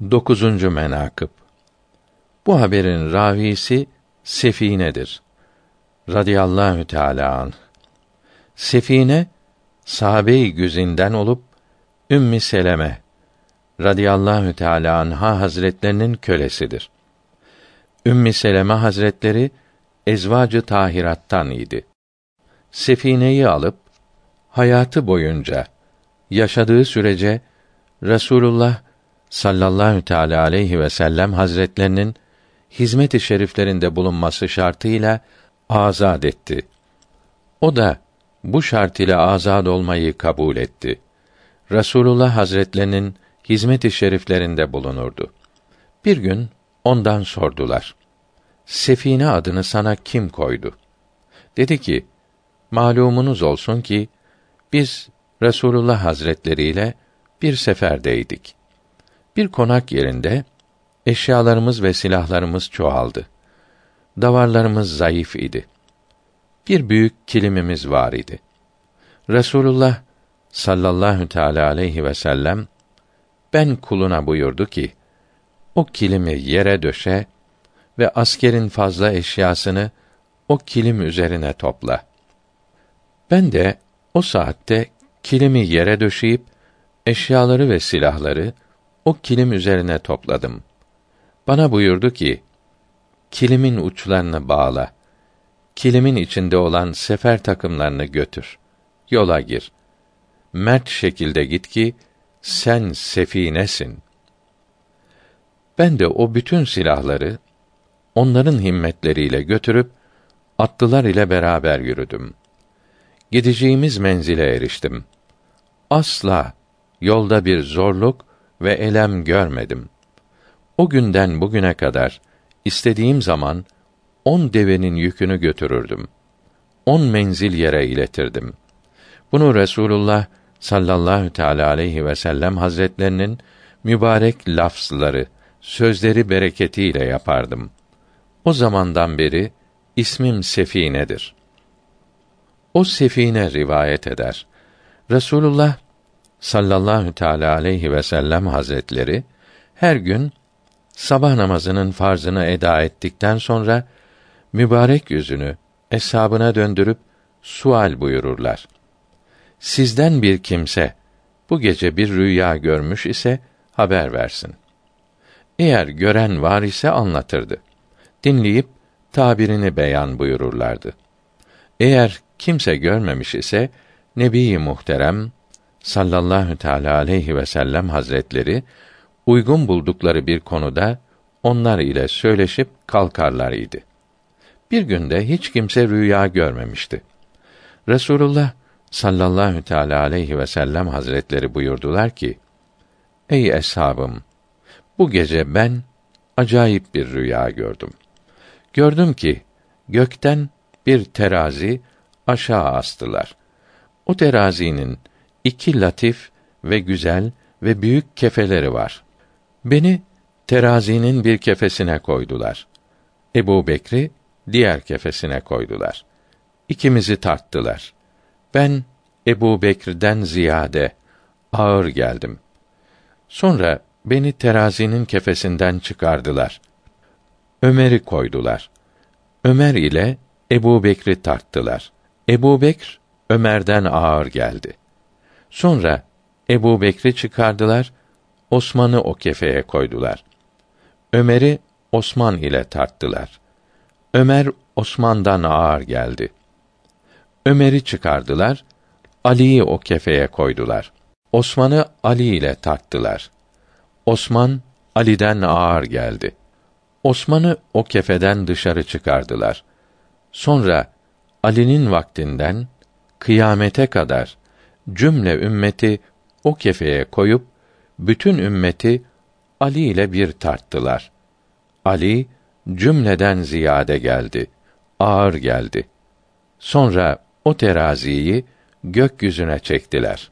Dokuzuncu menakıb Bu haberin ravisi Sefine'dir. Radiyallahu Teala anh. Sefine sahabe-i güzinden olup Ümmi Seleme radıyallahu teala anha hazretlerinin kölesidir. Ümmi Seleme hazretleri ezvacı tahirattan idi. Sefineyi alıp hayatı boyunca yaşadığı sürece Resulullah sallallahu teala aleyhi ve sellem hazretlerinin hizmet-i şeriflerinde bulunması şartıyla azad etti. O da bu şart ile azad olmayı kabul etti. Resulullah Hazretlerinin hizmet-i şeriflerinde bulunurdu. Bir gün ondan sordular. Sefine adını sana kim koydu? Dedi ki, malumunuz olsun ki biz Resulullah Hazretleri ile bir seferdeydik. Bir konak yerinde eşyalarımız ve silahlarımız çoğaldı. Davarlarımız zayıf idi. Bir büyük kilimimiz var idi. Resulullah sallallahu teala aleyhi ve sellem ben kuluna buyurdu ki o kilimi yere döşe ve askerin fazla eşyasını o kilim üzerine topla. Ben de o saatte kilimi yere döşeyip eşyaları ve silahları o kilim üzerine topladım. Bana buyurdu ki, kilimin uçlarını bağla. Kilimin içinde olan sefer takımlarını götür. Yola gir. Mert şekilde git ki, sen sefinesin. Ben de o bütün silahları, onların himmetleriyle götürüp, atlılar ile beraber yürüdüm. Gideceğimiz menzile eriştim. Asla yolda bir zorluk ve elem görmedim. O günden bugüne kadar istediğim zaman on devenin yükünü götürürdüm. On menzil yere iletirdim. Bunu Resulullah sallallahu teala aleyhi ve sellem hazretlerinin mübarek lafzları, sözleri bereketiyle yapardım. O zamandan beri ismim Sefine'dir. O Sefine rivayet eder. Resulullah sallallahu teala aleyhi ve sellem hazretleri her gün sabah namazının farzını eda ettikten sonra mübarek yüzünü eshabına döndürüp sual buyururlar. Sizden bir kimse bu gece bir rüya görmüş ise haber versin. Eğer gören var ise anlatırdı. Dinleyip tabirini beyan buyururlardı. Eğer kimse görmemiş ise Nebi Muhterem sallallahu teala aleyhi ve sellem hazretleri uygun buldukları bir konuda onlar ile söyleşip kalkarlar idi. Bir günde hiç kimse rüya görmemişti. Resulullah sallallahu teala aleyhi ve sellem hazretleri buyurdular ki: Ey eshabım, bu gece ben acayip bir rüya gördüm. Gördüm ki gökten bir terazi aşağı astılar. O terazinin iki latif ve güzel ve büyük kefeleri var. Beni terazinin bir kefesine koydular. Ebu Bekri diğer kefesine koydular. İkimizi tarttılar. Ben Ebu Bekir'den ziyade ağır geldim. Sonra beni terazinin kefesinden çıkardılar. Ömer'i koydular. Ömer ile Ebu Bekri tarttılar. Ebu Bekr Ömer'den ağır geldi. Sonra Ebu Bekri çıkardılar, Osman'ı o kefeye koydular. Ömer'i Osman ile tarttılar. Ömer Osman'dan ağır geldi. Ömer'i çıkardılar, Ali'yi o kefeye koydular. Osman'ı Ali ile tarttılar. Osman Ali'den ağır geldi. Osman'ı o kefeden dışarı çıkardılar. Sonra Ali'nin vaktinden kıyamete kadar cümle ümmeti o kefeye koyup bütün ümmeti Ali ile bir tarttılar. Ali cümleden ziyade geldi, ağır geldi. Sonra o teraziyi gökyüzüne çektiler.